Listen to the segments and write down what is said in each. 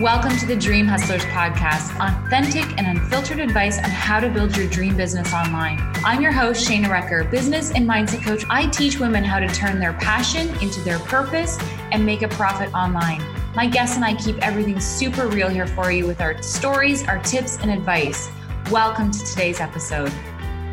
Welcome to the Dream Hustlers podcast, authentic and unfiltered advice on how to build your dream business online. I'm your host, Shana Recker, business and mindset coach. I teach women how to turn their passion into their purpose and make a profit online. My guests and I keep everything super real here for you with our stories, our tips, and advice. Welcome to today's episode.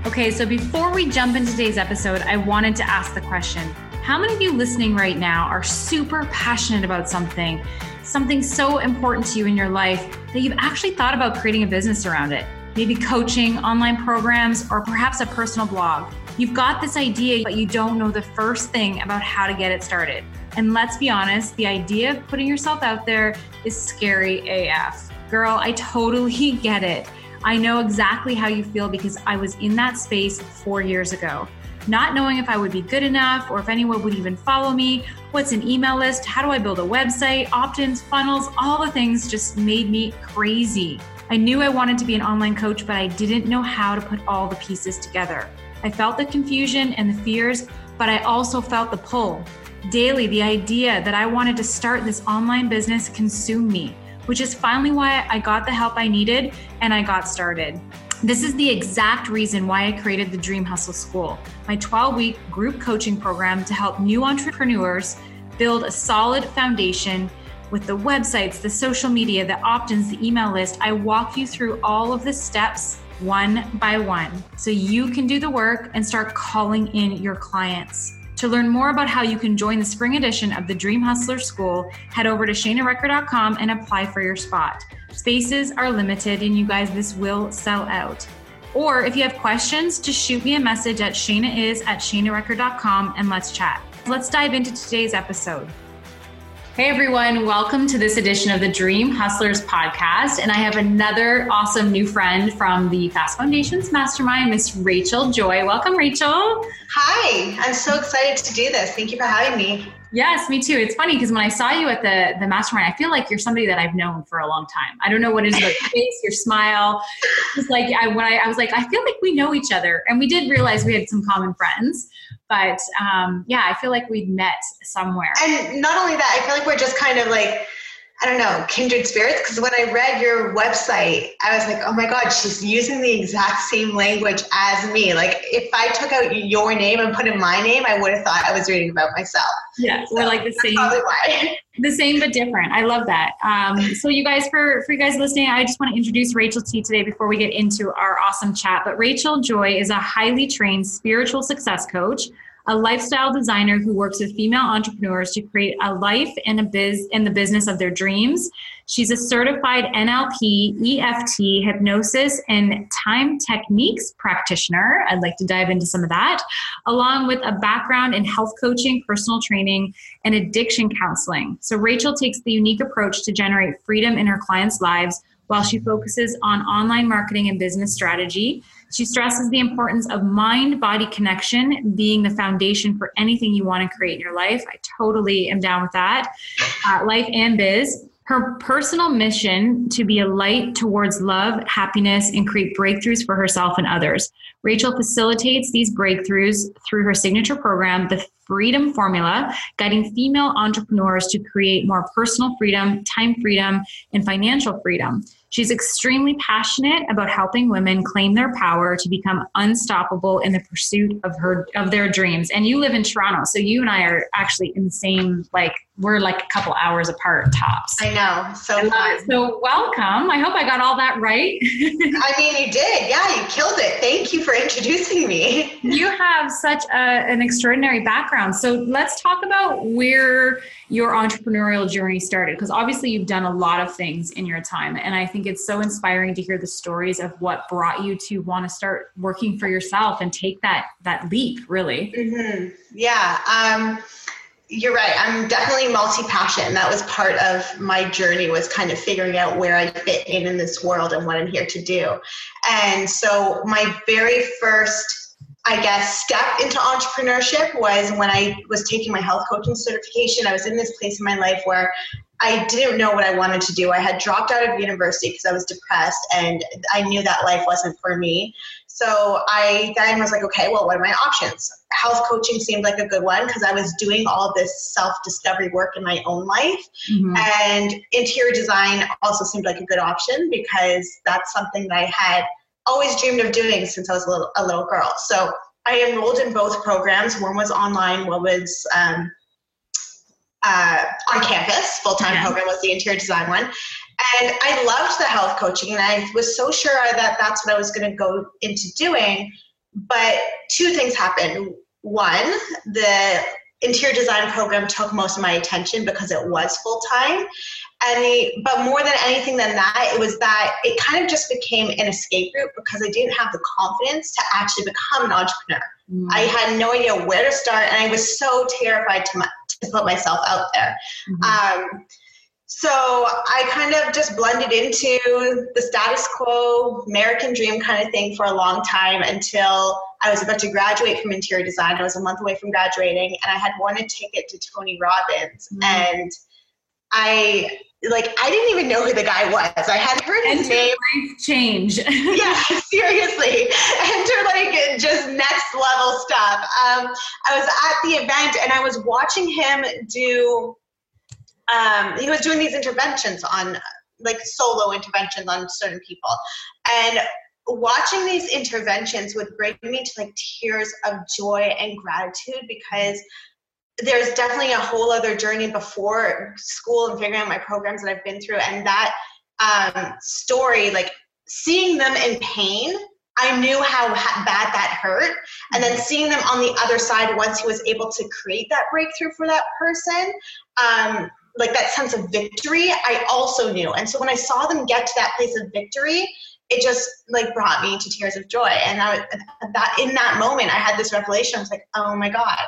Okay, so before we jump into today's episode, I wanted to ask the question How many of you listening right now are super passionate about something? something so important to you in your life that you've actually thought about creating a business around it. Maybe coaching, online programs, or perhaps a personal blog. You've got this idea, but you don't know the first thing about how to get it started. And let's be honest, the idea of putting yourself out there is scary AF. Girl, I totally get it. I know exactly how you feel because I was in that space four years ago not knowing if I would be good enough or if anyone would even follow me. What's an email list? How do I build a website? Opt ins, funnels, all the things just made me crazy. I knew I wanted to be an online coach, but I didn't know how to put all the pieces together. I felt the confusion and the fears, but I also felt the pull. Daily, the idea that I wanted to start this online business consumed me, which is finally why I got the help I needed and I got started. This is the exact reason why I created the Dream Hustle School, my 12 week group coaching program to help new entrepreneurs build a solid foundation with the websites, the social media, the opt ins, the email list. I walk you through all of the steps one by one so you can do the work and start calling in your clients. To learn more about how you can join the spring edition of the Dream Hustler School, head over to shanarecker.com and apply for your spot. Spaces are limited, and you guys, this will sell out. Or if you have questions, just shoot me a message at shanais at shanarecker.com and let's chat. Let's dive into today's episode. Hey everyone, welcome to this edition of the Dream Hustlers podcast. And I have another awesome new friend from the Fast Foundations Mastermind, Miss Rachel Joy. Welcome, Rachel. Hi, I'm so excited to do this. Thank you for having me. Yes, me too. It's funny because when I saw you at the the mastermind, I feel like you're somebody that I've known for a long time. I don't know what it is about your face, your smile. It's like I when I, I was like, I feel like we know each other, and we did realize we had some common friends. But um, yeah, I feel like we'd met somewhere. And not only that, I feel like we're just kind of like I don't know, kindred spirits. Because when I read your website, I was like, oh my God, she's using the exact same language as me. Like, if I took out your name and put in my name, I would have thought I was reading about myself. Yeah, so we're like the same. The same but different. I love that. Um, so, you guys, for for you guys listening, I just want to introduce Rachel T today before we get into our awesome chat. But Rachel Joy is a highly trained spiritual success coach a lifestyle designer who works with female entrepreneurs to create a life and a biz in the business of their dreams. She's a certified NLP, EFT, hypnosis, and time techniques practitioner. I'd like to dive into some of that, along with a background in health coaching, personal training, and addiction counseling. So, Rachel takes the unique approach to generate freedom in her clients' lives while she focuses on online marketing and business strategy. She stresses the importance of mind body connection being the foundation for anything you want to create in your life. I totally am down with that. Uh, life and biz. Her personal mission to be a light towards love, happiness, and create breakthroughs for herself and others. Rachel facilitates these breakthroughs through her signature program, the Freedom Formula, guiding female entrepreneurs to create more personal freedom, time freedom, and financial freedom. She's extremely passionate about helping women claim their power to become unstoppable in the pursuit of her of their dreams. And you live in Toronto, so you and I are actually in the same like we're like a couple hours apart tops. I know. So fun. So welcome. I hope I got all that right. I mean, you did. Yeah, you killed it. Thank you for introducing me. You have such a, an extraordinary background. So let's talk about where your entrepreneurial journey started because obviously you've done a lot of things in your time and I think it's so inspiring to hear the stories of what brought you to want to start working for yourself and take that that leap, really. Mm-hmm. Yeah. Um you're right. I'm definitely multi-passion. That was part of my journey was kind of figuring out where I fit in in this world and what I'm here to do. And so my very first I guess, step into entrepreneurship was when I was taking my health coaching certification. I was in this place in my life where I didn't know what I wanted to do. I had dropped out of university because I was depressed and I knew that life wasn't for me. So I then was like, okay, well, what are my options? Health coaching seemed like a good one because I was doing all this self discovery work in my own life. Mm-hmm. And interior design also seemed like a good option because that's something that I had always dreamed of doing since I was a little, a little girl. So I enrolled in both programs. One was online, one was um, uh, on campus. Full time yeah. program was the interior design one. And I loved the health coaching, and I was so sure that that's what I was going to go into doing. But two things happened. One, the interior design program took most of my attention because it was full time. And the, but more than anything than that, it was that it kind of just became an escape route because I didn't have the confidence to actually become an entrepreneur. Mm. I had no idea where to start, and I was so terrified to, my, to put myself out there. Mm-hmm. Um, so I kind of just blended into the status quo American dream kind of thing for a long time until I was about to graduate from interior design. I was a month away from graduating, and I had won a ticket to Tony Robbins, mm-hmm. and I like I didn't even know who the guy was. I had heard his Enter name. Life change. yeah, seriously. Enter like just next level stuff. Um, I was at the event and I was watching him do um, he was doing these interventions on like solo interventions on certain people. And watching these interventions would bring me to like tears of joy and gratitude because there's definitely a whole other journey before school and figuring out my programs that I've been through. And that um, story like seeing them in pain I knew how bad that hurt. And then seeing them on the other side once he was able to create that breakthrough for that person, um, like that sense of victory, I also knew. And so when I saw them get to that place of victory, it just like brought me to tears of joy. And I, that in that moment, I had this revelation. I was like, oh my God,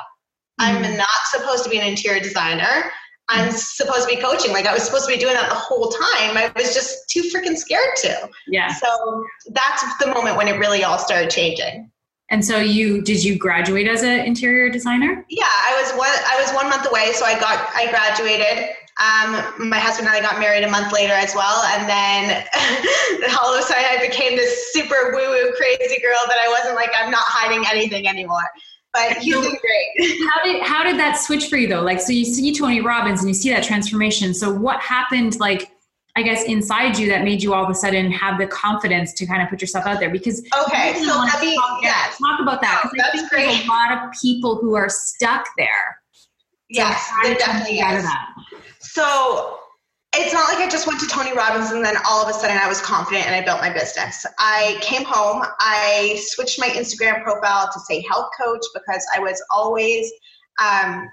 I'm mm. not supposed to be an interior designer. I'm supposed to be coaching. Like I was supposed to be doing that the whole time. I was just too freaking scared to. Yeah. So that's the moment when it really all started changing. And so you did you graduate as an interior designer? Yeah, I was one I was one month away, so I got I graduated. Um, my husband and I got married a month later as well, and then all of a sudden I became this super woo woo crazy girl that I wasn't like I'm not hiding anything anymore. But he's doing great. How did how did that switch for you though? Like so you see Tony Robbins and you see that transformation. So what happened like I guess inside you that made you all of a sudden have the confidence to kind of put yourself out there because okay so let me talk, yeah. talk about that because I think great. there's a lot of people who are stuck there. Yes, there definitely is. So it's not like I just went to Tony Robbins and then all of a sudden I was confident and I built my business. I came home, I switched my Instagram profile to say health coach because I was always um,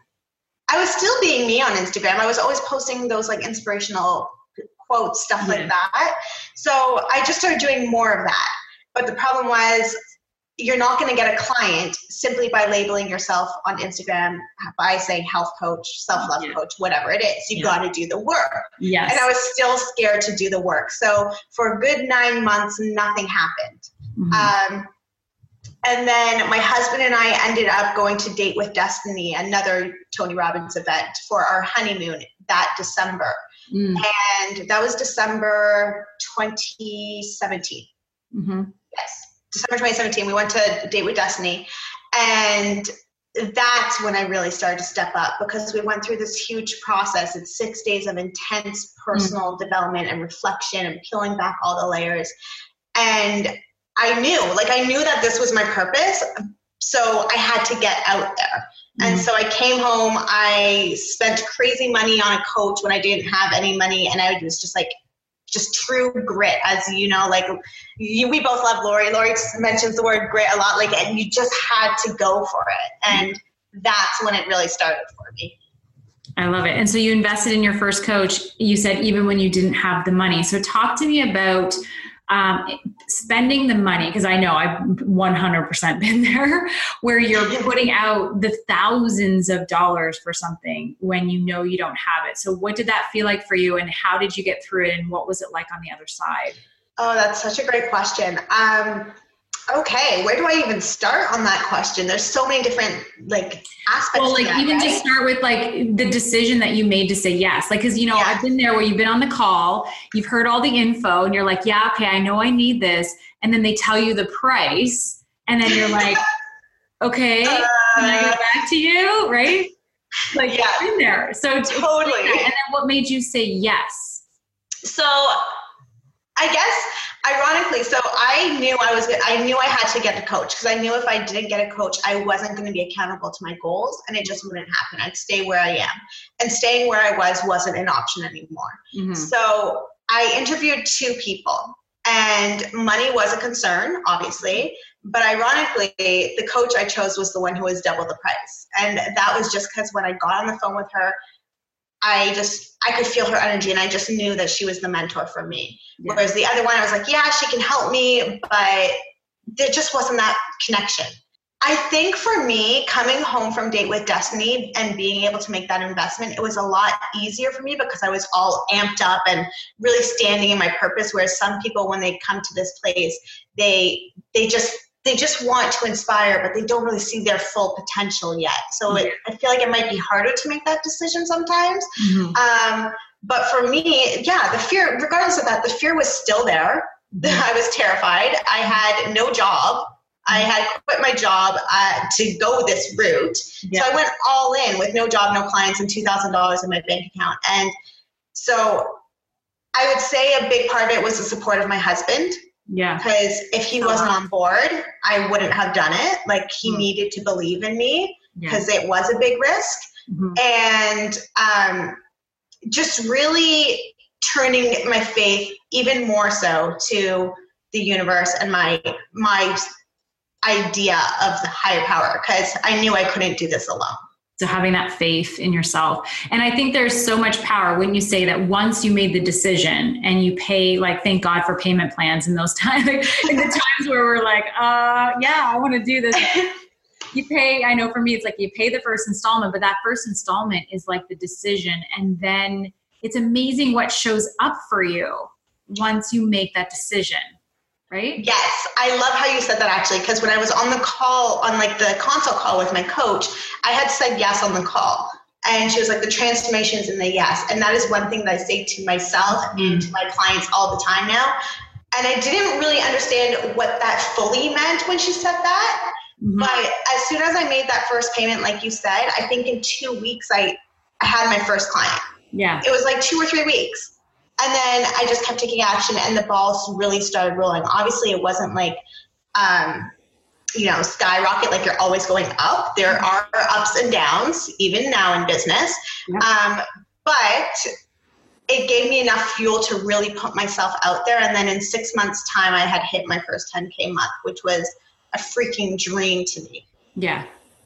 I was still being me on Instagram. I was always posting those like inspirational quotes, stuff yeah. like that. So I just started doing more of that. But the problem was you're not going to get a client simply by labeling yourself on Instagram by saying health coach, self love yeah. coach, whatever it is. You yeah. got to do the work. Yes. And I was still scared to do the work. So for a good nine months, nothing happened. Mm-hmm. Um, and then my husband and I ended up going to Date with Destiny, another Tony Robbins event for our honeymoon that December. Mm. And that was December 2017. Mm-hmm. Yes, December 2017. We went to Date with Destiny. And that's when I really started to step up because we went through this huge process. It's six days of intense personal mm. development and reflection and peeling back all the layers. And I knew, like, I knew that this was my purpose. So I had to get out there. And mm-hmm. so I came home, I spent crazy money on a coach when I didn't have any money, and I was just like, just true grit, as you know, like you, we both love Lori. Lori mentions the word grit a lot, like, and you just had to go for it. And that's when it really started for me. I love it. And so you invested in your first coach, you said, even when you didn't have the money. So talk to me about um, spending the money because i know i've 100% been there where you're putting out the thousands of dollars for something when you know you don't have it. So what did that feel like for you and how did you get through it and what was it like on the other side? Oh that's such a great question. Um, Okay, where do I even start on that question? There's so many different like aspects. Well, like that, even right? to start with, like the decision that you made to say yes, like because you know Yeah. I've been there where you've been on the call, you've heard all the info, and you're like, yeah, okay, I know I need this, and then they tell you the price, and then you're like, okay, can I Uh, get back to you, right? Like Yeah. been there, so Totally. And then what made you say yes? so I guess ironically, so I knew I was I knew I had to get a coach because I knew if I didn't get a coach, I wasn't going to be accountable to my goals and it just wouldn't happen. I'd stay where I am. And staying where I was wasn't an option anymore. Mhm. So I interviewed two people, and money was a concern, obviously. But ironically, the coach I chose was the one who was double the price. And that was just because when I got on the phone with her, I just I could feel her energy and I just knew that she was the mentor for me. Yeah. Whereas the other one I was like, yeah, she can help me, but there just wasn't that connection. I think for me, coming home from Date with Destiny and being able to make that investment, it was a lot easier for me because I was all amped up and really standing in my purpose. Whereas some people, when they come to this place, they they just they just want to inspire, but they don't really see their full potential yet. So it, I feel like it might be harder to make that decision sometimes. Mhm. Um, but for me, yeah, the fear, regardless of that, the fear was still there. I was terrified. I had no job. I had quit my job uh, to go this route. Yeah. So I went all in with no job, no clients, and $2,000 in my bank account. And so I would say a big part of it was the support of my husband Yeah. because if he wasn't on board, I wouldn't have done it. Like he Mm. needed to believe in me Yeah. because it was a big risk Mhm. and um, just really turning my faith even more so to the universe and my my idea of the higher power because I knew I couldn't do this alone. So having that faith in yourself. And I think there's so much power when you say that once you made the decision and you pay, like, thank God for payment plans in those times, in the times where we're like, uh, yeah, I want to do this. You pay, I know for me, it's like you pay the first installment, but that first installment is like the decision. And then it's amazing what shows up for you once you make that decision, right? Yes, I love how you said that actually because when I was on the call on like the consult call with my coach, I had said yes on the call. And she was like, the transformations in the yes. And that is one thing that I say to myself and to my clients all the time now. And I didn't really understand what that fully meant when she said that. Mhm. But as soon as I made that first payment, like you said, I think in two weeks I, I had my first client. Yeah. It was like two or three weeks. And then I just kept taking action and the balls really started rolling. Obviously, it wasn't like, um, you know, skyrocket, like you're always going up. There are ups and downs, even now in business. Yeah. Um, but it gave me enough fuel to really put myself out there. And then in six months' time, I had hit my first 10K month, which was a freaking dream to me. Yeah.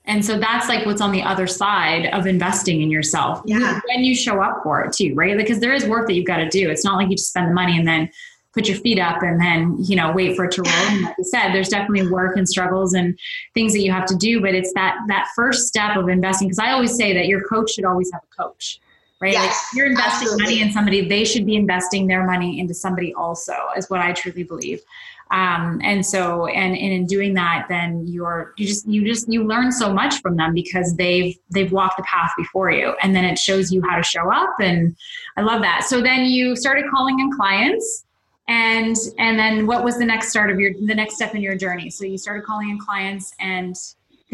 And so that's like what's on the other side of investing in yourself. Yeah. When you show up for it too, right? Because there is work that you've got to do. It's not like you just spend the money and then put your feet up and then, you know, wait for it to roll. And like you said, there's definitely work and struggles and things that you have to do. But it's that that first step of investing. Because I always say that your coach should always have a coach. Right? Yes, if you're investing absolutely. money in somebody, they should be investing their money into somebody also, is what I truly believe um, and so and, and in doing that then you're you just you just you learn so much from them because they've they've walked the path before you. And then it shows you how to show up. And i love that. So then you started calling in clients. And and then what was the next start of your the next step in your journey? So you started calling in clients and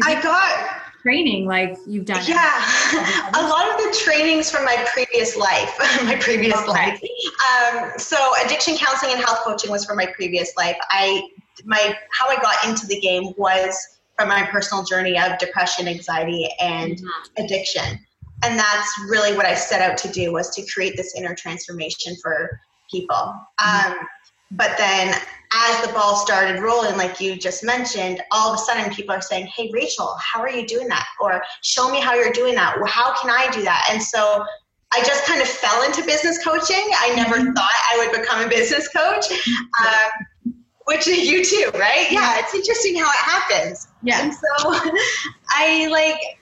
I got training like you've done Yeah, a lot of the trainings from my previous life, my previous Okay. life. Um, so addiction counseling and health coaching was from my previous life. I my how I got into the game was from my personal journey of depression, anxiety, and addiction, and that's really what I set out to do was to create this inner transformation for people. Um, but then as the ball started rolling, like you just mentioned, all of a sudden people are saying, Hey, Rachel, how are you doing that? Or show me how you're doing that. Well, how can I do that? And so I just kind of fell into business coaching. I never thought I would become a business coach, um, which you too, right? Yeah, it's interesting how it happens. yeah And so I like,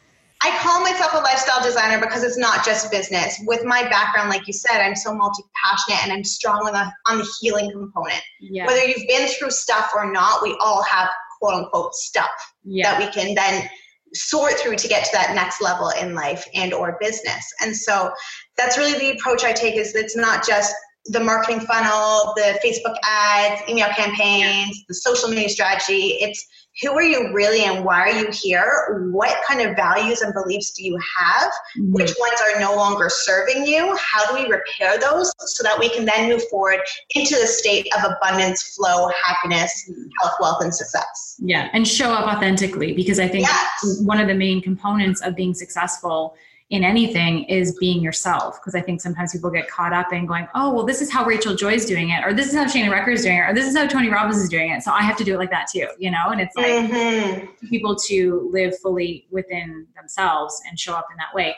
I call myself a lifestyle designer because it's not just business. With my background, like you said, I'm so multi passionate and I'm strong on the on the healing component. Yeah. Whether you've been through stuff or not, we all have quote unquote stuff yeah. that we can then sort through to get to that next level in life and or business. And so that's really the approach I take is it's not just the marketing funnel, the Facebook ads, email campaigns, the social media strategy. It's who are you really and why are you here? What kind of values and beliefs do you have? Mm-hmm. Which ones are no longer serving you? How do we repair those so that we can then move forward into the state of abundance, flow, happiness, health, wealth, and success? Yeah, and show up authentically because I think yes. one of the main components of being successful in anything is being yourself. Because I think sometimes people get caught up in going, oh, well, this is how Rachel Joy's doing it, or this is how Shana Recker is doing it, or this is how Tony Robbins is doing it. So I have to do it like that too, you know? And it's like mm-hmm. people to live fully within themselves and show up in that way.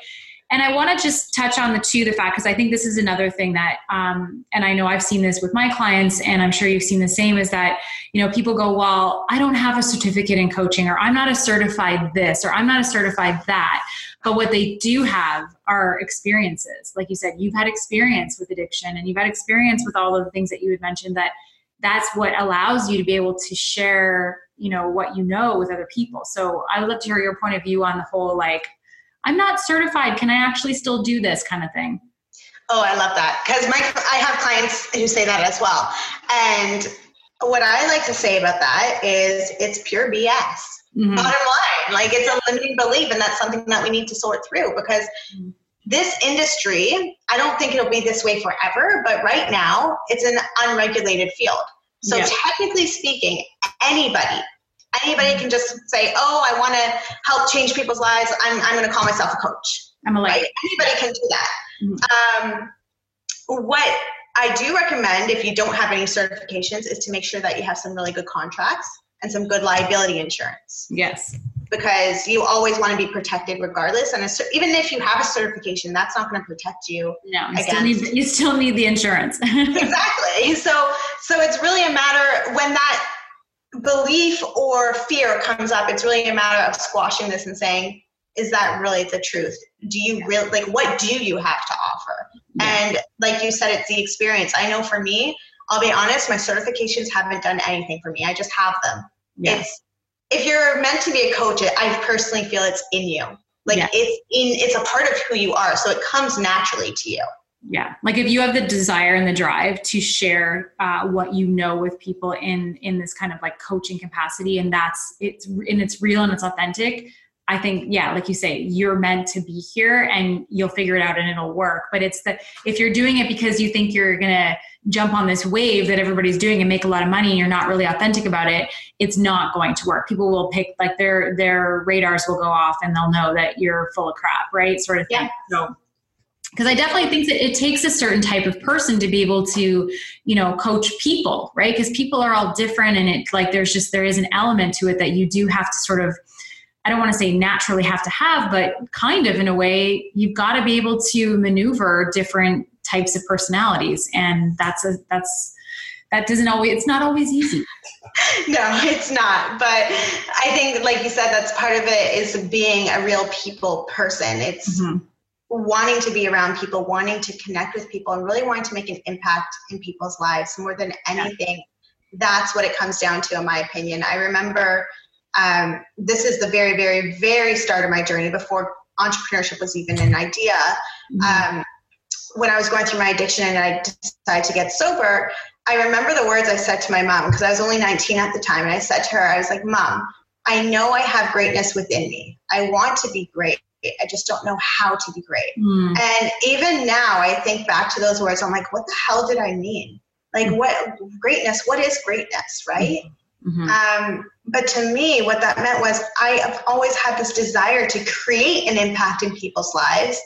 And I want to just touch on the two, the fact, because I think this is another thing that, um, and I know I've seen this with my clients, and I'm sure you've seen the same, is that, you know, people go, well, I don't have a certificate in coaching, or I'm not a certified this, or I'm not a certified that. But what they do have are experiences. Like you said, you've had experience with addiction and you've had experience with all of the things that you had mentioned that that's what allows you to be able to share, you know, what you know with other people. So I would love to hear your point of view on the whole like, I'm not certified. Can I actually still do this kind of thing? Oh, I love that because my I have clients who say that as well. And what I like to say about that is it's pure BS. Mm-hmm. Bottom line, like it's a limiting belief, and that's something that we need to sort through because mm-hmm. this industry, I don't think it'll be this way forever, but right now it's an unregulated field. So yeah. technically speaking, anybody, anybody can just say, "Oh, I want to help change people's lives. I'm, I'm going to call myself a coach." I'm a like right? anybody can do that. Mm-hmm. Um, what I do recommend if you don't have any certifications is to make sure that you have some really good contracts and some good liability insurance. Yes. Because you always want to be protected regardless. And a, even if you have a certification, that's not going to protect you. No, you still, need, you still need the insurance. exactly. So, so it's really a matter when that belief or fear comes up, it's really a matter of squashing this and saying, is that really the truth? Do you really, like, what do you have to offer? And like you said, it's the experience. I know for me, I'll be honest, my certifications haven't done anything for me. I just have them. Yeah. It's if you're meant to be a coach, I personally feel it's in you. Like it's in it's a part of who you are. So it comes naturally to you. Yeah. Like if you have the desire and the drive to share uh, what you know with people in in this kind of like coaching capacity and that's it's and it's real and it's authentic, I think, yeah, like you say, you're meant to be here and you'll figure it out and it'll work. But it's that if you're doing it because you think you're going to jump on this wave that everybody's doing and make a lot of money and you're not really authentic about it, it's not going to work. People will pick, like their, their radars will go off and they'll know that you're full of crap, right? Sort of thing. Yeah. So, because I definitely think that it takes a certain type of person to be able to, you know, coach people, right? Because people are all different and it like there's just there is an element to it that you do have to sort of I don't want to say naturally have to have, but kind of in a way, you've got to be able to maneuver different types of personalities. And that's a, that's, that doesn't always, it's not always easy. no, it's not. But I think, like you said, that's part of it is being a real people person. It's, mm-hmm wanting to be around people, wanting to connect with people, and really wanting to make an impact in people's lives more than anything. That's what it comes down to, in my opinion. I remember um, this is the very, very, very start of my journey before entrepreneurship was even an idea. Mm-hmm. Um, when I was going through my addiction and I decided to get sober, I remember the words I said to my mom because I was only 19 at the time. And I said to her, I was like, Mom, I know I have greatness within me. I want to be great. I just don't know how to be great. Mm. And even now, I think back to those words. I'm like, what the hell did I mean? Like, mm. what greatness? What is greatness, right? Mm-hmm. Mm-hmm. Um, but to me, what that meant was I have always had this desire to create an impact in people's lives.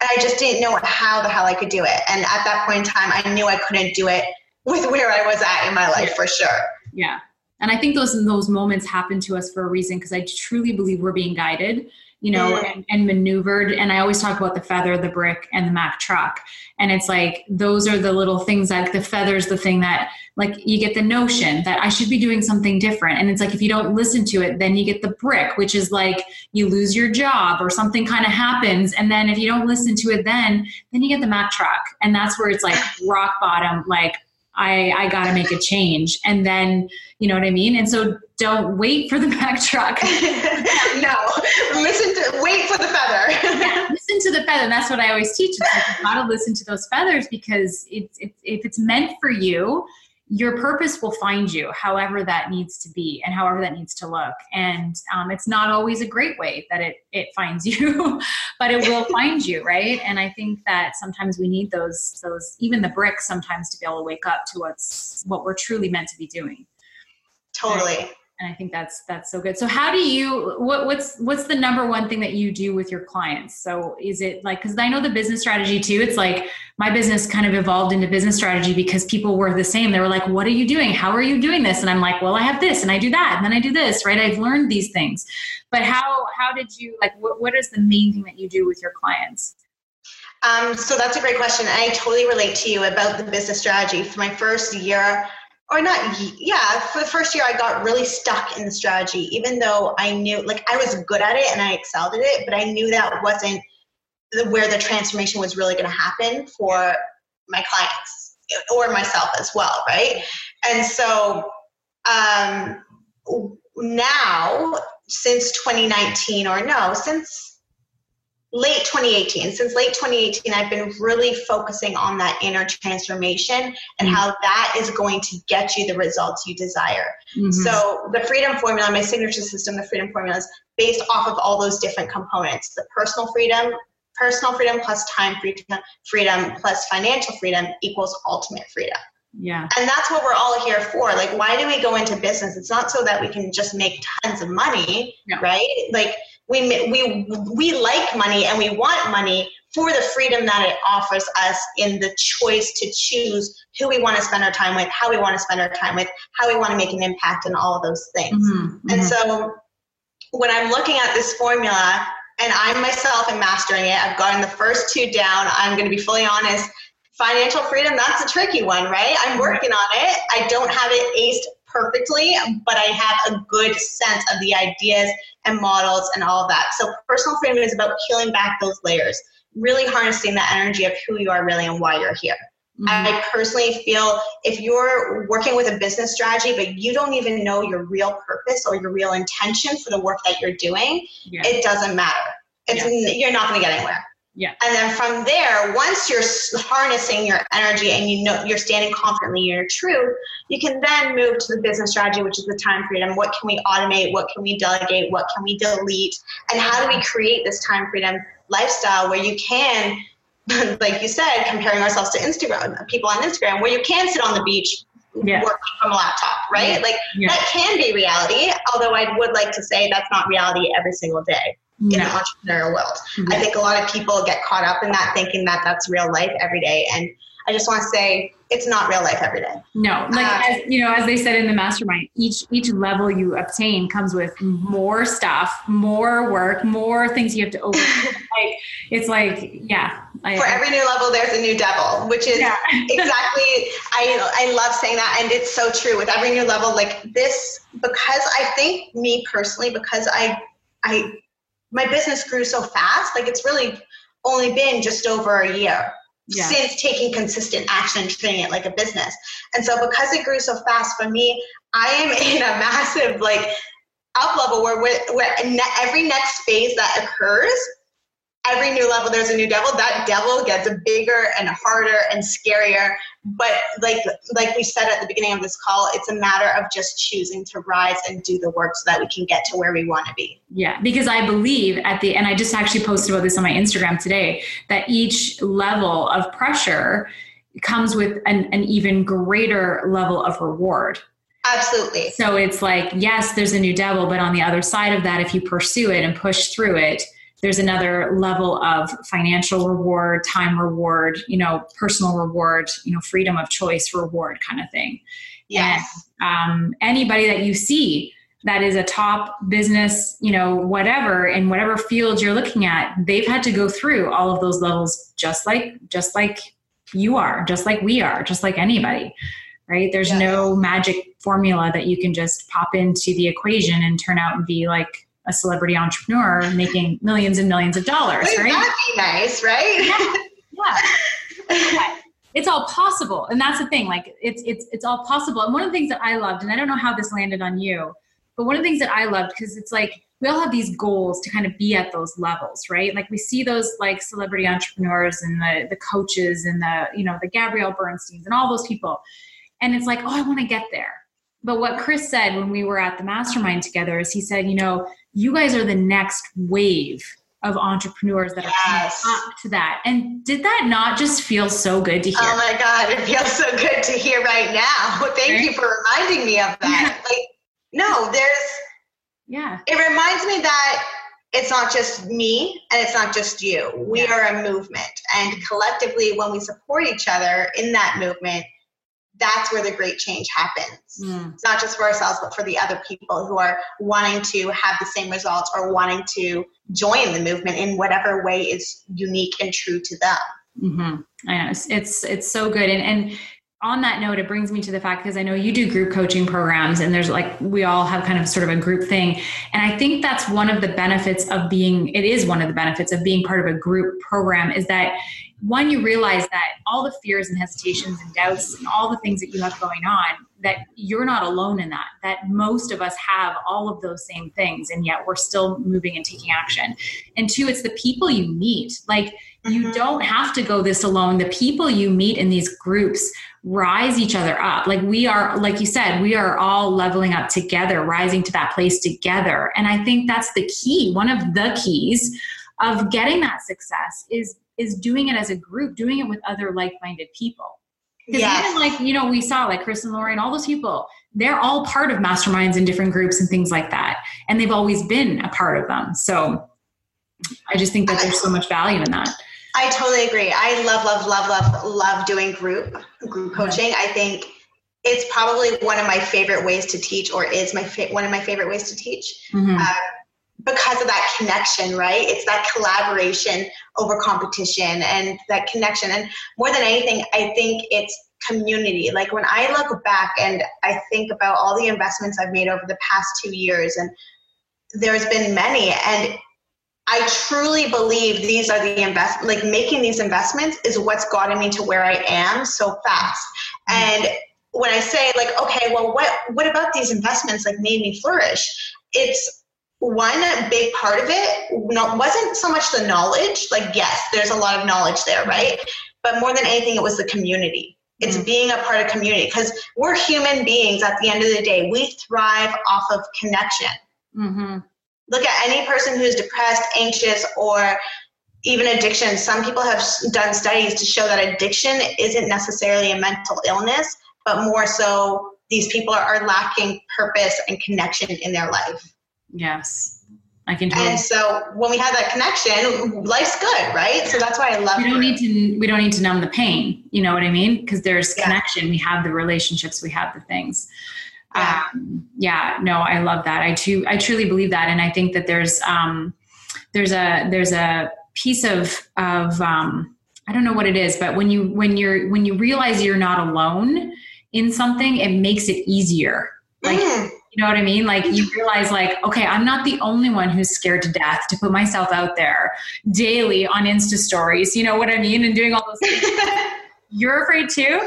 And I just didn't know how the hell I could do it. And at that point in time, I knew I couldn't do it with where I was at in my life yeah. for sure. Yeah. And I think those those moments happen to us for a reason because I truly believe we're being guided you know, mm. and, and, maneuvered. And I always talk about the feather, the brick, and the Mack truck. And it's like those are the little things like the feather's the thing that like you get the notion that I should be doing something different. And it's like if you don't listen to it, then you get the brick, which is like you lose your job or something kind of happens. And then if you don't listen to it then, then you get the Mack truck. And that's where it's like rock bottom, like I, I got to make a change. And then, you know what I mean? And so don't wait for the back truck. no, listen to, wait for the feather. yeah, listen to the feather. That's what I always teach. It's like you got to listen to those feathers because it's, it's, if it's meant for you, your purpose will find you however that needs to be and however that needs to look. And um, it's not always a great way that it it finds you but it will find you right? And i think that sometimes we need those those even the bricks sometimes to be able to wake up to what's what we're truly meant to be doing. Totally and i think that's that's so good. So how do you what, what's what's the number one thing that you do with your clients? So is it like because i know the business strategy too it's like my business kind of evolved into business strategy because people were the same. They were like what are you doing? How are you doing this? And i'm like well i have this and i do that and then i do this right? I've learned these things. But how how did you like what, what is the main thing that you do with your clients? Um, so that's a great question. I totally relate to you about the business strategy. For my first year, or not yeah for the first year i got really stuck in the strategy even though i knew like i was good at it and i excelled at it but i knew that wasn't the, where the transformation was really going to happen for my clients or myself as well right? And so um now since 2019 or no since late 2018 since late 2018 i've been really focusing on that inner transformation and mm-hmm. how that is going to get you the results you desire mm-hmm. so the freedom formula my signature system the freedom formula is based off of all those different components the personal freedom personal freedom plus time freedom freedom plus financial freedom equals ultimate freedom yeah and that's what we're all here for like why do we go into business it's not so that we can just make tons of money no. right like we we we like money and we want money for the freedom that it offers us in the choice to choose who we want to spend our time with, how we want to spend our time with, how we want to make an impact, and all of those things. Mm-hmm, and mm-hmm. so, when I'm looking at this formula, and I myself am mastering it, I've gotten the first two down. I'm going to be fully honest. Financial freedom, that's a tricky one, right? I'm working on it. I don't have it aced perfectly, but I have a good sense of the ideas and models and all of that. So personal freedom is about peeling back those layers, really harnessing that energy of who you are really and why you're here. Mm-hmm. I personally feel if you're working with a business strategy, but you don't even know your real purpose or your real intention for the work that you're doing, yeah. it doesn't matter. It's yeah. you're not going to get anywhere. Yeah. And then from there, once you're harnessing your energy and you know you're standing confidently in your truth, you can then move to the business strategy, which is the time freedom. What can we automate? What can we delegate? What can we delete? And how do we create this time freedom lifestyle where you can, like you said, comparing ourselves to Instagram, people on Instagram, where you can sit on the beach yeah. working from a laptop, right? Yeah. Like yeah. that can be reality, although I would like to say that's not reality every single day in an entrepreneurial world. Mm-hmm. I think a lot of people get caught up in that thinking that that's real life every day. And I just want to say it's not real life every day. No, like uh, as, you know, as they said in the mastermind, each each level you obtain comes with more stuff, more work, more things you have to overcome. like it's like, yeah. I, For every new level, there's a new devil, which is yeah. exactly. I I love saying that, and it's so true. With every new level, like this, because I think me personally, because I I my business grew so fast. Like it's really only been just over a year yeah. since taking consistent action and treating it like a business. And so because it grew so fast for me, I am in a massive like up level where, where every next phase that occurs every new level there's a new devil that devil gets bigger and harder and scarier. But like like we said at the beginning of this call it's a matter of just choosing to rise and do the work so that we can get to where we want to be. Yeah because i believe at the and i just actually posted about this on my instagram today that each level of pressure comes with an, an even greater level of reward. Absolutely. So it's like yes there's a new devil but on the other side of that if you pursue it and push through it there's another level of financial reward time reward you know personal reward you know freedom of choice reward kind of thing yes and, um, anybody that you see that is a top business, you know, whatever in whatever field you're looking at, they've had to go through all of those levels just like just like you are, just like we are, just like anybody. Right? There's yes. no magic formula that you can just pop into the equation and turn out and be like a celebrity entrepreneur making millions and millions of dollars, Wouldn't right? That'd be nice, right? yeah. yeah. it's all possible and that's the thing like it's it's it's all possible and one of the things that i loved and i don't know how this landed on you but one of the things that i loved because it's like we all have these goals to kind of be at those levels right like we see those like celebrity entrepreneurs and the the coaches and the you know the gabrielle bernsteins and all those people and it's like oh i want to get there but what chris said when we were at the mastermind together is he said you know you guys are the next wave of entrepreneurs that are coming up to that. And did that not just feel so good to hear? Oh my God, it feels so good to hear right now. Thank right? you for reminding me of that. like, no, there's, yeah. It reminds me that it's not just me and it's not just you. We yeah. are a movement. And collectively, when we support each other in that movement, that's where the great change happens. Mm. It's not just for ourselves, but for the other people who are wanting to have the same results or wanting to join the movement in whatever way is unique and true to them. Mm-hmm. I know it's, it's, it's so good. And, and on that note, it brings me to the fact because I know you do group coaching programs and there's like, we all have kind of sort of a group thing. And I think that's one of the benefits of being, it is one of the benefits of being part of a group program is that one, you realize that all the fears and hesitations and doubts and all the things that you have going on, that you're not alone in that, that most of us have all of those same things and yet we're still moving and taking action. And two, it's the people you meet. Like, you mm-hmm. don't have to go this alone. The people you meet in these groups rise each other up. Like we are, like you said, we are all leveling up together, rising to that place together. And I think that's the key. One of the keys of getting that success is is doing it as a group, doing it with other like-minded people. Because yes. even like, you know, we saw like Chris and Lauren, all those people, they're all part of masterminds and different groups and things like that. And they've always been a part of them. So I just think that there's so much value in that. I totally agree. I love, love, love, love, love doing group group coaching. I think it's probably one of my favorite ways to teach, or is my fa- one of my favorite ways to teach, mm-hmm. uh, because of that connection. Right? It's that collaboration over competition and that connection. And more than anything, I think it's community. Like when I look back and I think about all the investments I've made over the past two years, and there's been many, and I truly believe these are the invest like making these investments is what's gotten me to where I am so fast. Mm-hmm. And when I say like, okay, well, what what about these investments like made me flourish? It's one big part of it wasn't so much the knowledge. Like, yes, there's a lot of knowledge there, right? But more than anything, it was the community. It's mm-hmm. being a part of community because we're human beings. At the end of the day, we thrive off of connection. Mm-hmm look at any person who's depressed, anxious, or even addiction. Some people have done studies to show that addiction isn't necessarily a mental illness, but more so these people are, lacking purpose and connection in their life. Yes. I can totally. And so when we have that connection, life's good, right? So that's why I love. We don't need to. We don't need to numb the pain. You know what I mean? Because there's yeah. connection. We have the relationships. We have the things yeah. Um, yeah no i love that i too i truly believe that and i think that there's um there's a there's a piece of of um i don't know what it is but when you when you're when you realize you're not alone in something it makes it easier like mm. You know what i mean like you realize like okay i'm not the only one who's scared to death to put myself out there daily on insta stories you know what i mean and doing all those things you're afraid too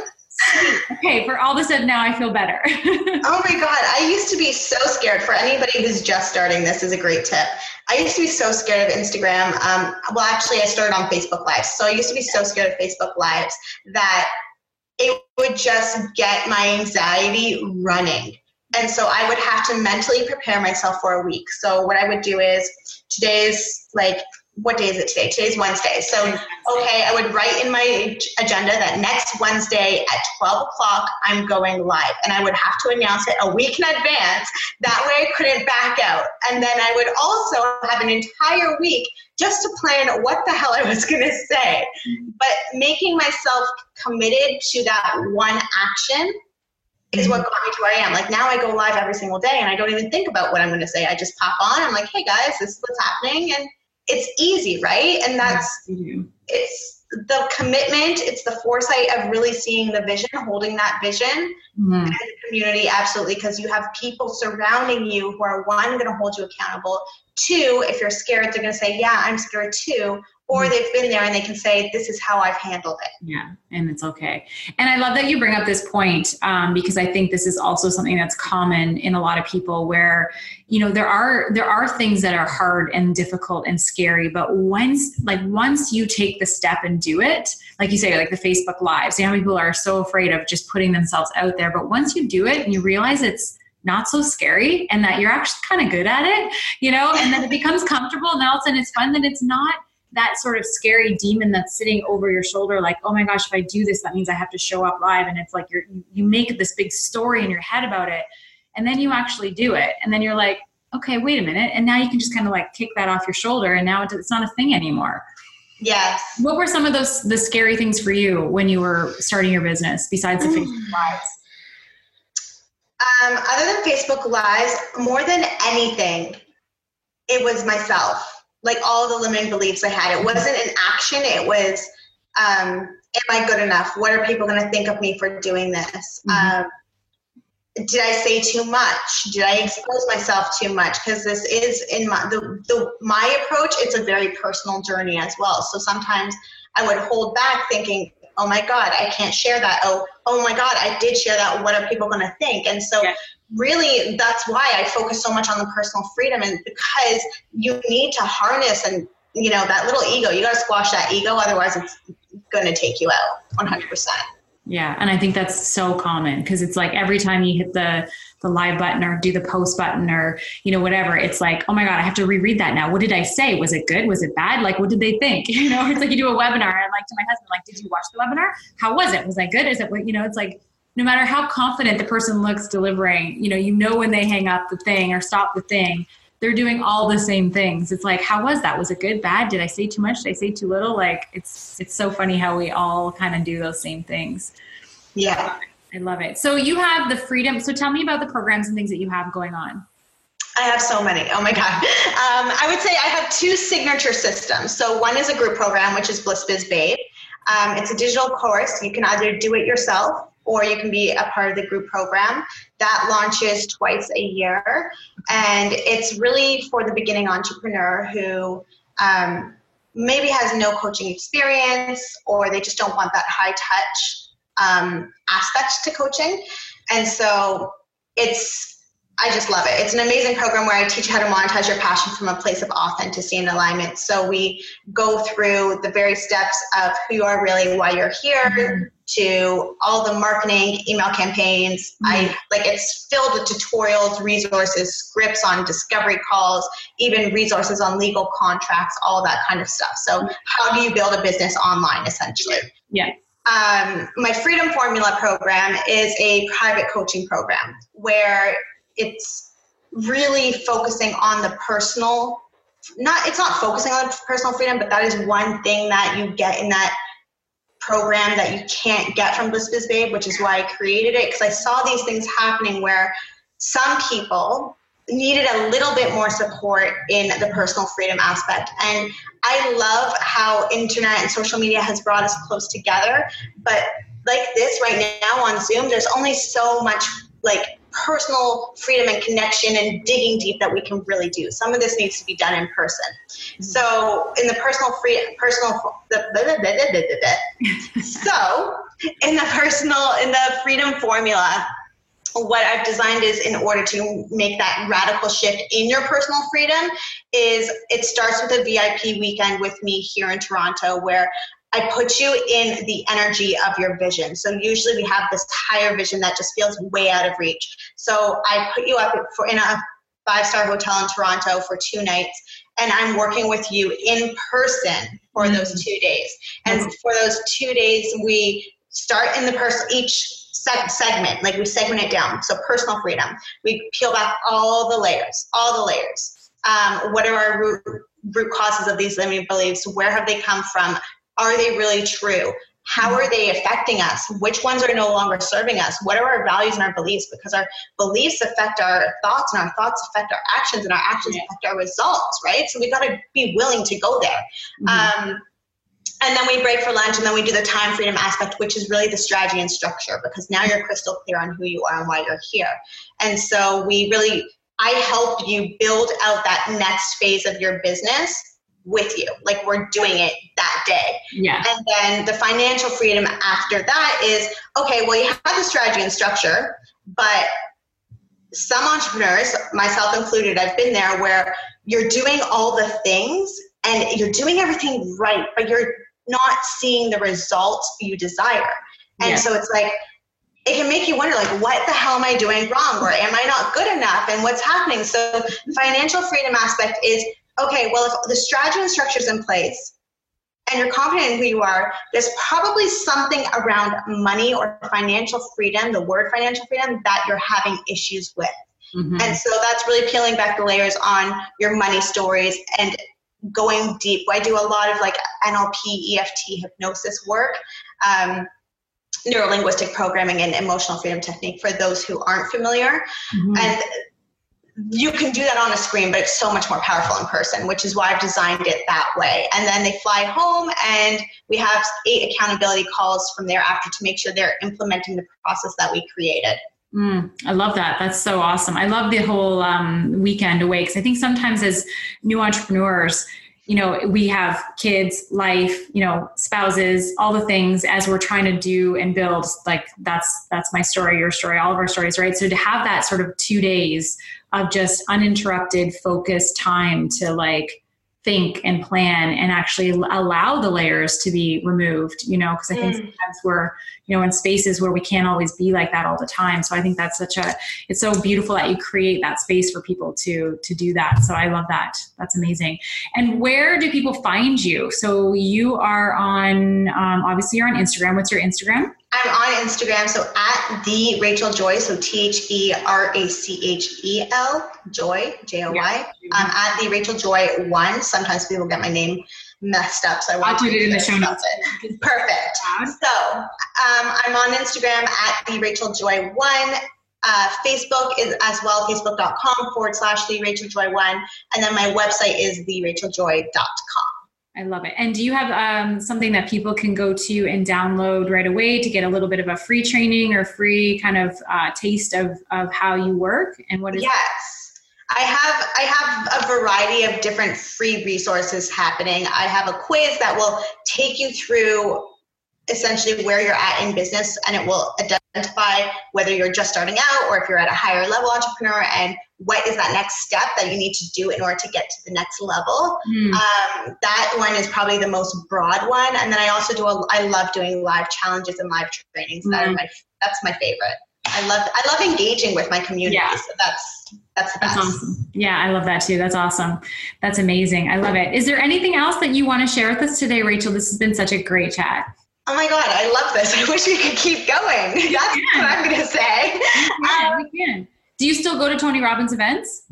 okay, for all this now I feel better. oh my God. I used to be so scared. For anybody who's just starting, this is a great tip. I used to be so scared of Instagram. Um, well, actually, I started on Facebook Lives. So I used to be so scared of Facebook Lives that it would just get my anxiety running. And so I would have to mentally prepare myself for a week. So what I would do is today's like what day is it today? Today's Wednesday. So, okay, I would write in my agenda that next Wednesday at 12 o'clock, I'm going live. And I would have to announce it a week in advance. That way I couldn't back out. And then I would also have an entire week just to plan what the hell I was going to say. Mm-hmm. But making myself committed to that one action is what got me to where I am. Like now I go live every single day and I don't even think about what I'm going to say. I just pop on. I'm like, hey guys, this is what's happening. And it's easy, right? And that's, it's, the commitment, it's the foresight of really seeing the vision, holding that vision mm-hmm. the community, absolutely, because you have people surrounding you who are one, going to hold you accountable. Two, if you're scared, they're going to say, Yeah, I'm scared too or they've been there and they can say this is how i've handled it. Yeah and it's okay. And i love that you bring up this point um, because i think this is also something that's common in a lot of people where you know there are there are things that are hard and difficult and scary but once like once you take the step and do it like you say like the facebook lives you know people are so afraid of just putting themselves out there but once you do it and you realize it's not so scary and that you're actually kind of good at it, you know, and then it becomes comfortable and all of a sudden it's fun, then it's not that sort of scary demon that's sitting over your shoulder like oh my gosh if i do this that means i have to show up live. And it's like you're you make this big story in your head about it and then you actually do it. And then you're like okay wait a minute. And now you can just kind of like kick that off your shoulder and now it's not a thing anymore. Yes. What were some of those the scary things for you when you were starting your business besides the facebook lives? Um, other than facebook lives more than anything it was myself like all the limiting beliefs I had. It wasn't an action, it was, um, am I good enough? What are people going to think of me for doing this? Mm-hmm. Um, did I say too much? Did I expose myself too much? Because this is in my the, the my approach. It's a very personal journey as well. So sometimes I would hold back, thinking, "Oh my God, I can't share that." Oh, oh my God, I did share that. What are people going to think? And so yeah really that's why I focus so much on the personal freedom and because you need to harness and you know that little ego. You got to squash that ego otherwise it's going to take you out 100% yeah and i think that's so common because it's like every time you hit the the live button or do the post button or you know whatever it's like oh my god i have to reread that now. What did i say? Was it good? Was it bad? Like what did they think? You know it's like you do a webinar and like to my husband like did you watch the webinar? How was it? Was i good? Is it what? You know it's like no matter how confident the person looks delivering, you know, you know when they hang up the thing or stop the thing, they're doing all the same things. It's like, how was that? Was it good, bad? Did I say too much? Did I say too little? Like it's it's so funny how we all kind of do those same things. Yeah. I love it. So you have the freedom. So tell me about the programs and things that you have going on. I have so many. Oh my God. Um, I would say I have two signature systems. So one is a group program, which is Bliss Biz Babe. Um, it's a digital course. You can either do it yourself or you can be a part of the group program that launches twice a year. And it's really for the beginning entrepreneur who um, maybe has no coaching experience or they just don't want that high touch um, aspect to coaching. And so it's I just love it. It's an amazing program where I teach how to monetize your passion from a place of authenticity and alignment. So we go through the very steps of who you are really, why you're here. To all the marketing, email campaigns. Mm-hmm. I like it's filled with tutorials, resources, scripts on discovery calls, even resources on legal contracts, all that kind of stuff. So how do you build a business online essentially? Yeah. Um, my Freedom Formula program is a private coaching program where it's really focusing on the personal not it's not focusing on personal freedom but that is one thing that you get in that program that you can't get from bliss biz babe which is why i created it because i saw these things happening where some people needed a little bit more support in the personal freedom aspect. And i love how internet and social media has brought us close together but like this right now on zoom there's only so much like personal freedom and connection and digging deep that we can really do. Some of this needs to be done in person. Mm-hmm. So in the personal free personal the, so in the personal in the freedom formula what I've designed is in order to make that radical shift in your personal freedom is it starts with a VIP weekend with me here in Toronto where I put you in the energy of your vision. So usually we have this higher vision that just feels way out of reach. So I put you up for in a five star hotel in Toronto for two nights, and I'm working with you in person for mm-hmm. those two days. And mm-hmm. for those two days, we start in the person each segment, like we segment it down. So personal freedom, we peel back all the layers, all the layers. Um, what are our root root causes of these limiting beliefs? Where have they come from? Are they really true? How are they affecting us? Which ones are no longer serving us? What are our values and our beliefs? Because our beliefs affect our thoughts, and our thoughts affect our actions, and our actions yeah. affect our results, right? So we got to be willing to go there. Mm-hmm. Um, and then we break for lunch, and then we do the time freedom aspect, which is really the strategy and structure, because now you're crystal clear on who you are and why you're here. And so we really, I help you build out that next phase of your business with you. Like we're doing it that day. Yeah. And then the financial freedom after that is okay, well, you have the strategy and structure, but some entrepreneurs, myself included, I've been there where you're doing all the things and you're doing everything right, but you're not seeing the results you desire. And yeah. so it's like, it can make you wonder like what the hell am i doing wrong or am i not good enough and what's happening so financial freedom aspect is okay, well, if the strategy and structure is in place and you're confident in who you are, there's probably something around money or financial freedom, the word financial freedom, that you're having issues with. Mm-hmm. And so that's really peeling back the layers on your money stories and going deep. I do a lot of like NLP, EFT, hypnosis work. Um, neuro linguistic programming and emotional freedom technique for those who aren't familiar. Mm-hmm. And you can do that on a screen, but it's so much more powerful in person, which is why I've designed it that way. And then they fly home, and we have eight accountability calls from thereafter to make sure they're implementing the process that we created. Mm, I love that. That's so awesome. I love the whole um, weekend away because I think sometimes as new entrepreneurs, you know, we have kids, life, you know, spouses, all the things as we're trying to do and build. Like that's that's my story, your story, all of our stories, right? So to have that sort of two days of just uninterrupted, focused time to like think and plan and actually allow the layers to be removed you know because i think mm. sometimes we're you know in spaces where we can't always be like that all the time. So i think that's such a it's so beautiful that you create that space for people to to do that. So i love that. That's amazing. And where do people find you? So you are on um, obviously you're on instagram. What's your instagram I'm on Instagram, so at the Rachel Joy, so T H E R A C H E L Joy J O Y. I'm at the Rachel Joy one. Sometimes people get my name messed up, so I want I'll to put it in the show notes. Perfect. So um, I'm on Instagram at the Rachel Joy one. Uh, Facebook is as well, facebook.com forward slash the Rachel Joy one. And then my website is theracheljoy.com. I love it. And do you have um, something that people can go to and download right away to get a little bit of a free training or free kind of uh, taste of, of how you work? And what is Yes. I have I have a variety of different free resources happening. I have a quiz that will take you through essentially where you're at in business and it will identify whether you're just starting out or if you're at a higher level entrepreneur and what is that next step that you need to do in order to get to the next level mm. um, that one is probably the most broad one and then i also do a, i love doing live challenges and live trainings mm. that are hmm. my that's my favorite i love i love engaging with my community yeah. so that's that's the best. That's awesome. Yeah, I love that too. That's awesome. That's amazing. I love it. Is there anything else that you want to share with us today, Rachel? This has been such a great chat. Oh my God, I love this. I wish we could keep going. That's what I'm going to say. Can, um, we can. Do you still go to Tony Robbins events?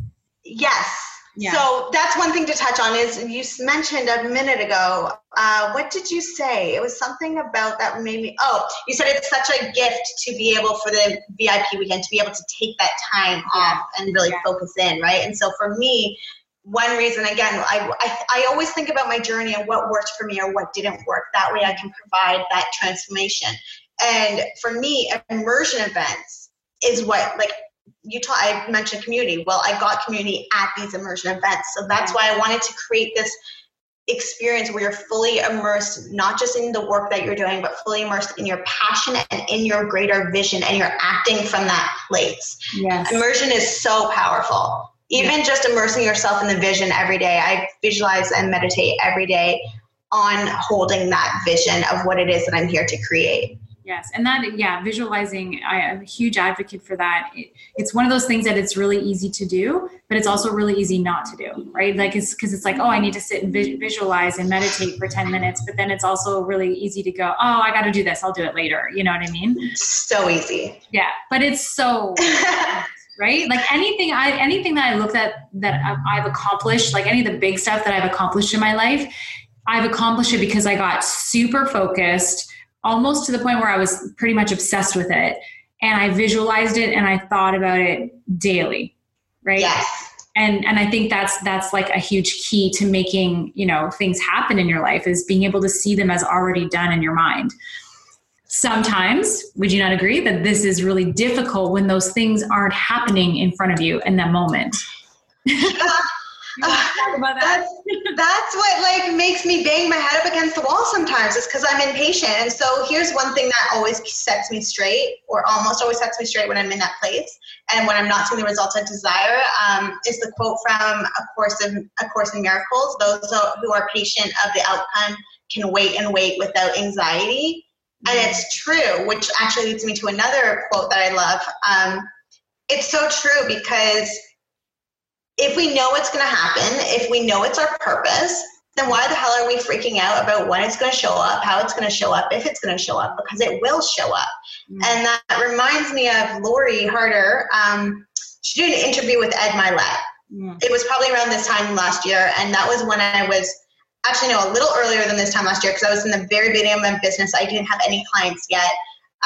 Yes. Yeah. So that's one thing to touch on is you mentioned a minute ago. Uh, what did you say? It was something about that made me. Oh, you said it's such a gift to be able for the VIP weekend to be able to take that time yeah. off and really yeah. focus in, right? And so for me, one reason again I, I, I always think about my journey and what worked for me or what didn't work. That way i can provide that transformation. And for me immersion events is what like you taught i mentioned community. Well i got community at these immersion events. So that's why i wanted to create this experience where you're fully immersed not just in the work that you're doing but fully immersed in your passion and in your greater vision and you're acting from that place. Yes. immersion is so powerful even just immersing yourself in the vision every day. I visualize and meditate every day on holding that vision of what it is that i'm here to create. Yes and that yeah visualizing i am a huge advocate for that. It, it's one of those things that it's really easy to do but it's also really easy not to do right? Like it's because it's like oh i need to sit and visualize and meditate for 10 minutes but then it's also really easy to go oh i got to do this i'll do it later you know what i mean? So easy. Yeah but it's so right like anything i anything that i looked at that i've accomplished like any of the big stuff that i've accomplished in my life i've accomplished it because i got super focused almost to the point where I was pretty much obsessed with it. And I visualized it and I thought about it daily. Right. Yes. And and I think that's that's like a huge key to making, you know, things happen in your life is being able to see them as already done in your mind. Sometimes, would you not agree that this is really difficult when those things aren't happening in front of you in that moment? that? that's, that's what like makes me bang my head up against the wall sometimes is because i'm impatient and so here's one thing that always sets me straight or almost always sets me straight when i'm in that place and when i'm not seeing the results i desire um, is the quote from a course in a course in miracles those who are patient of the outcome can wait and wait without anxiety and it's true which actually leads me to another quote that i love um, it's so true because if we know what's going to happen, if we know it's our purpose, then why the hell are we freaking out about when it's going to show up, how it's going to show up, if it's going to show up? Because it will show up. Mm-hmm. And that reminds me of Lori Harder. Um, she did an interview with Ed Mylett. Mm-hmm. It was probably around this time last year, and that was when I was actually no, a little earlier than this time last year because I was in the very beginning of my business. I didn't have any clients yet,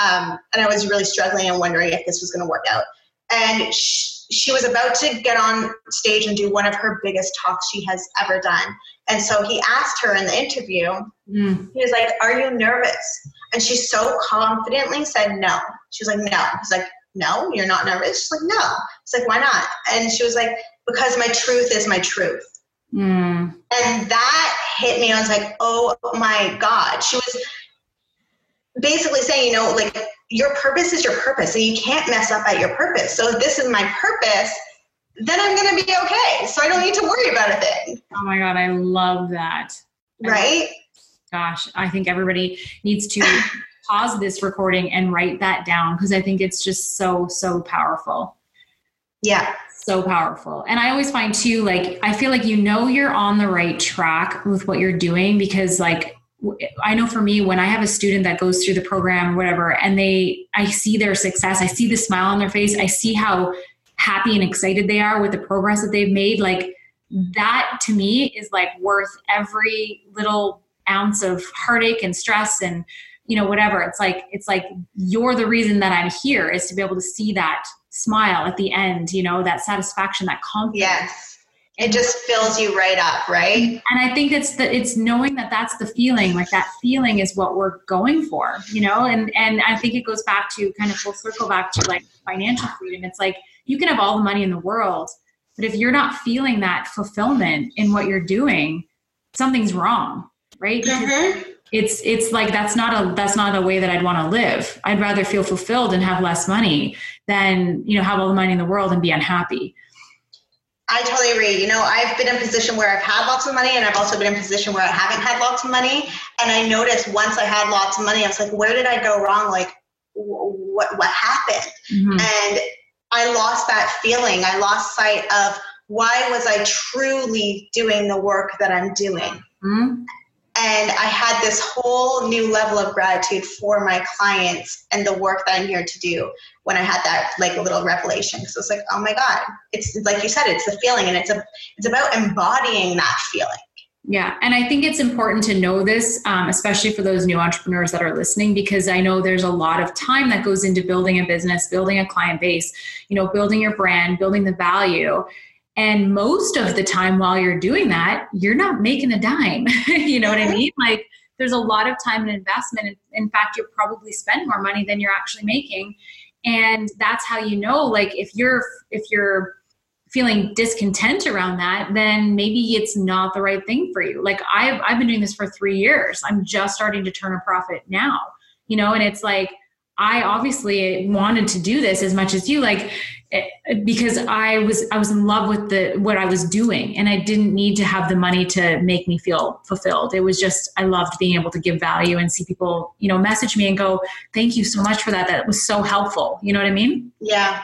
um, and I was really struggling and wondering if this was going to work out. And she, she was about to get on stage and do one of her biggest talks she has ever done. And so he asked her in the interview, mm. he was like, Are you nervous? And she so confidently said no. She was like, No. He's like, No, you're not nervous? She's like, No. He's like, Why not? And she was like, Because my truth is my truth. Mm. And that hit me. I was like, Oh my God. She was basically saying, you know, like your purpose is your purpose and you can't mess up at your purpose. So if this is my purpose, then I'm going to be okay. So I don't need to worry about a thing. Oh my God, I love that. Right? Gosh, I think everybody needs to pause this recording and write that down because I think it's just so, so powerful. Yeah. So powerful. And I always find too, like, I feel like you know you're on the right track with what you're doing because, like, I know for me, when I have a student that goes through the program, or whatever, and they, I see their success, I see the smile on their face, I see how happy and excited they are with the progress that they've made. Like that to me is like worth every little ounce of heartache and stress and, you know, whatever. It's like, it's like you're the reason that I'm here is to be able to see that smile at the end, you know, that satisfaction, that confidence. Yes. It just fills you right up right? And i think it's that it's knowing that that's the feeling like that feeling is what we're going for you know? And and i think it goes back to kind of full circle back to like financial freedom. It's like you can have all the money in the world but if you're not feeling that fulfillment in what you're doing something's wrong right? Mm-hmm. It's it's like that's not a that's not a way that i'd want to live i'd rather feel fulfilled and have less money than you know have all the money in the world and be unhappy I totally agree. You know, I've been in a position where I've had lots of money, and I've also been in a position where I haven't had lots of money. And I noticed once I had lots of money, I was like, where did I go wrong? Like, what what happened? Mm-hmm. And I lost that feeling. I lost sight of why was I truly doing the work that I'm doing. Mm-hmm and I had this whole new level of gratitude for my clients and the work that I'm here to do when I had that like little revelation. So it's like, oh my God, it's like you said, it's the feeling, and it's a it's about embodying that feeling. Yeah, and I think it's important to know this, um, especially for those new entrepreneurs that are listening, because I know there's a lot of time that goes into building a business, building a client base, you know, building your brand, building the value. And most of the time while you're doing that, you're not making a dime. you know what I mean? Like there's a lot of time and investment. In fact, you'll probably spend more money than you're actually making. And that's how you know, like if you're if you're feeling discontent around that, then maybe it's not the right thing for you. Like I've I've been doing this for three years. I'm just starting to turn a profit now. You know, and it's like I obviously wanted to do this as much as you. Like because I was I was in love with the what I was doing and I didn't need to have the money to make me feel fulfilled. It was just I loved being able to give value and see people, you know, message me and go, "Thank you so much for that. That was so helpful." You know what I mean? Yeah.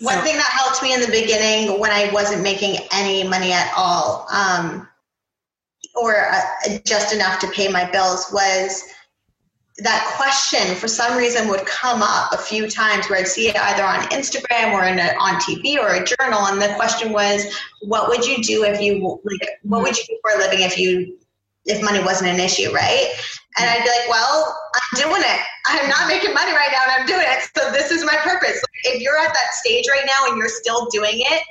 One thing that helped me in the beginning when I wasn't making any money at all, um, or uh, just enough to pay my bills, was that question for some reason would come up a few times where I'd see it either on Instagram or in a, on TV or a journal, and the question was, "What would you do if you like? What would you do for a living if you if money wasn't an issue, right?" And I'd be like, well, I'm doing it. I'm not making money right now and I'm doing it. So this is my purpose. If you're at that stage right now and you're still doing it,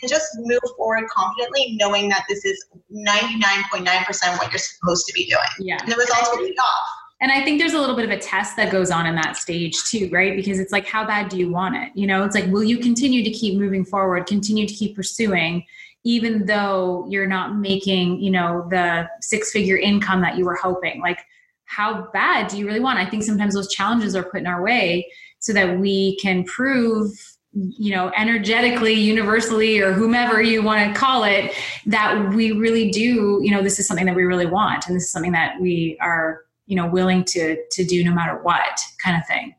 then just move forward confidently, knowing that this is 99.9% what you're supposed to be doing. Yeah. And the results will be off. And I think there's a little bit of a test that goes on in that stage too, right? Because it's like, how bad do you want it? You know, it's like, will you continue to keep moving forward, continue to keep pursuing, even though you're not making, you know, the six figure income that you were hoping? Like, how bad do you really want? I think sometimes those challenges are put in our way so that we can prove you know energetically universally or whomever you want to call it that we really do you know this is something that we really want and this is something that we are you know willing to to do no matter what kind of thing.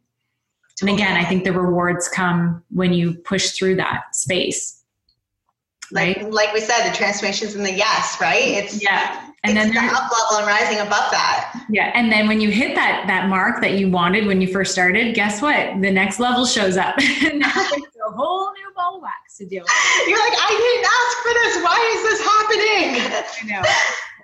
And again i think the rewards come when you push through that space right? Like, like we said the transformations in the yes right? It's yeah. And it's then the up level and rising above that. Yeah. And then when you hit that that mark that you wanted when you first started guess what? The next level shows up. Now it's a whole new ball wax to deal with. You're like i didn't ask for this. Why is this happening? I know.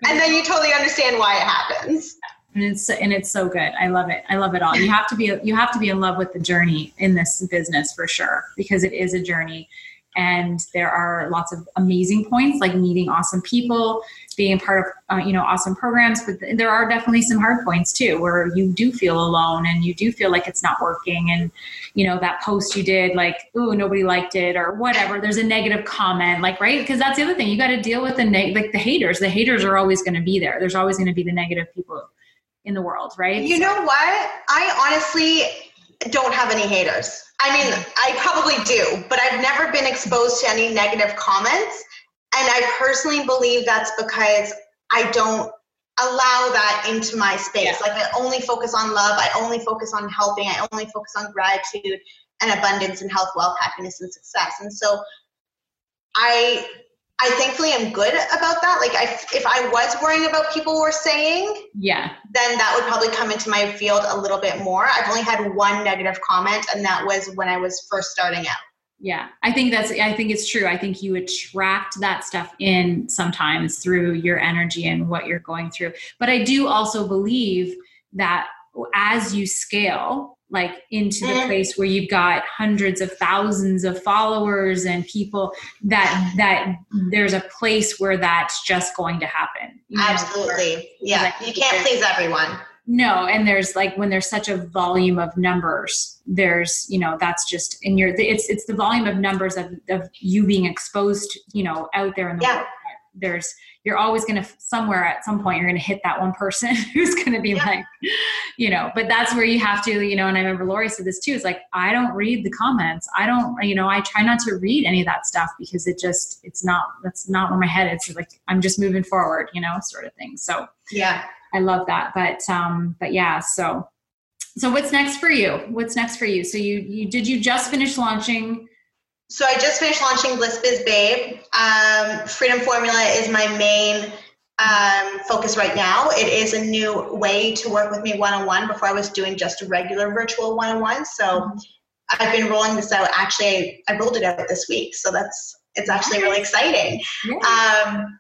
And then you totally understand why it happens and it's and it's so good. I love it. I love it all. You have to be you have to be in love with the journey in this business for sure because it is a journey. And there are lots of amazing points like meeting awesome people being part of uh, you know awesome programs but there are definitely some hard points too where you do feel alone and you do feel like it's not working. And you know that post you did like oh nobody liked it or whatever. There's a negative comment like right? Because that's the other thing. You got to deal with the neg- like the haters. The haters are always going to be there. There's always going to be the negative people in the world, right? You know what? I honestly don't have any haters. I mean, I probably do, but I've never been exposed to any negative comments. And I personally believe that's because I don't allow that into my space. Yeah. Like I only focus on love, I only focus on helping, I only focus on gratitude and abundance and health, wealth, happiness, and success. And so I I thankfully am good about that. Like, I, if I was worrying about people were saying, yeah, then that would probably come into my field a little bit more. I've only had one negative comment, and that was when I was first starting out. Yeah, I think that's. I think it's true. I think you attract that stuff in sometimes through your energy and what you're going through. But I do also believe that as you scale, like into the mm. place where you've got hundreds of thousands of followers and people that that there's a place where that's just going to happen absolutely. Know, yeah. You can't please everyone. No and there's like when there's such a volume of numbers there's you know that's just in your it's it's the volume of numbers of, of you being exposed you know out there in the yeah. world there's you're always going to somewhere at some point you're going to hit that one person who's going to be yeah. like you know but that's where you have to you know and i remember lori said this too it's like i don't read the comments. I don't you know i try not to read any of that stuff because it just it's not that's not where my head. Is it's like i'm just moving forward you know sort of thing. So yeah. I love that but um but yeah so so what's next for you? What's next for you? So you you did you just finish launching so I just finished launching Bliss Biz Babe. Um, Freedom Formula is my main um, focus right now. It is a new way to work with me one on one. Before I was doing just a regular virtual one on one. So. I've been rolling this out. Actually, I rolled it out this week, so that's it's actually really exciting. Um,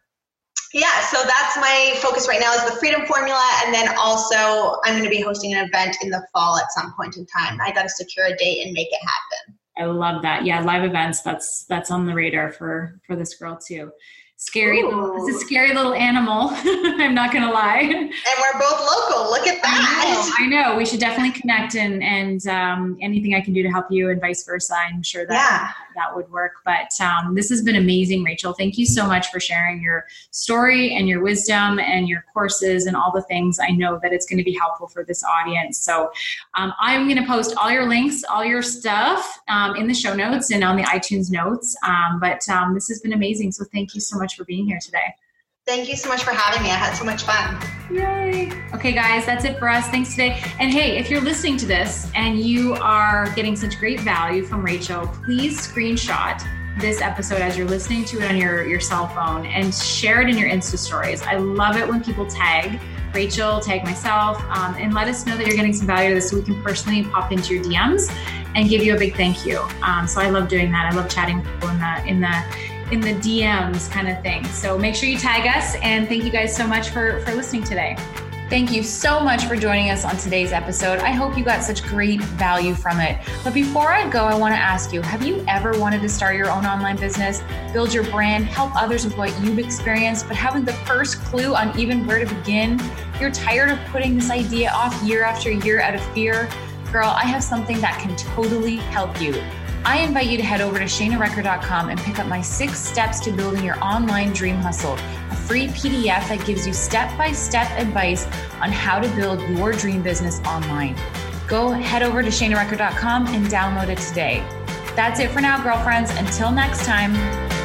yeah, so that's my focus right now is the Freedom Formula, and then also I'm going to be hosting an event in the fall at some point in time. I got to secure a date and make it happen. I love that. Yeah, live events. That's that's on the radar for for this girl too scary little, it's a scary little animal i'm not gonna lie and we're both local look at that I know, I know. we should definitely connect and and um, anything i can do to help you and vice versa i'm sure that yeah. that would work but um, this has been amazing rachel thank you so much for sharing your story and your wisdom and your courses and all the things i know that it's going to be helpful for this audience so um, i'm going to post all your links all your stuff um, in the show notes and on the itunes notes um, but um, this has been amazing so thank you so much much for being here today. Thank you so much for having me. I had so much fun. Yay. Okay, guys, that's it for us. Thanks today. And hey, if you're listening to this and you are getting such great value from Rachel, please screenshot this episode as you're listening to it on your, your cell phone and share it in your Insta stories. I love it when people tag Rachel, tag myself, um, and let us know that you're getting some value to this so we can personally pop into your DMs and give you a big thank you. Um, so I love doing that. I love chatting with people in the in the in the DMs kind of thing. So make sure you tag us and thank you guys so much for, for listening today. Thank you so much for joining us on today's episode. I hope you got such great value from it. But before I go, I want to ask you have you ever wanted to start your own online business, build your brand, help others with what you've experienced, but haven't the first clue on even where to begin? You're tired of putting this idea off year after year out of fear? Girl, I have something that can totally help you. I invite you to head over to shanarecker.com and pick up my six steps to building your online dream hustle, a free PDF that gives you step by step advice on how to build your dream business online. Go head over to shanarecker.com and download it today. That's it for now, girlfriends. Until next time.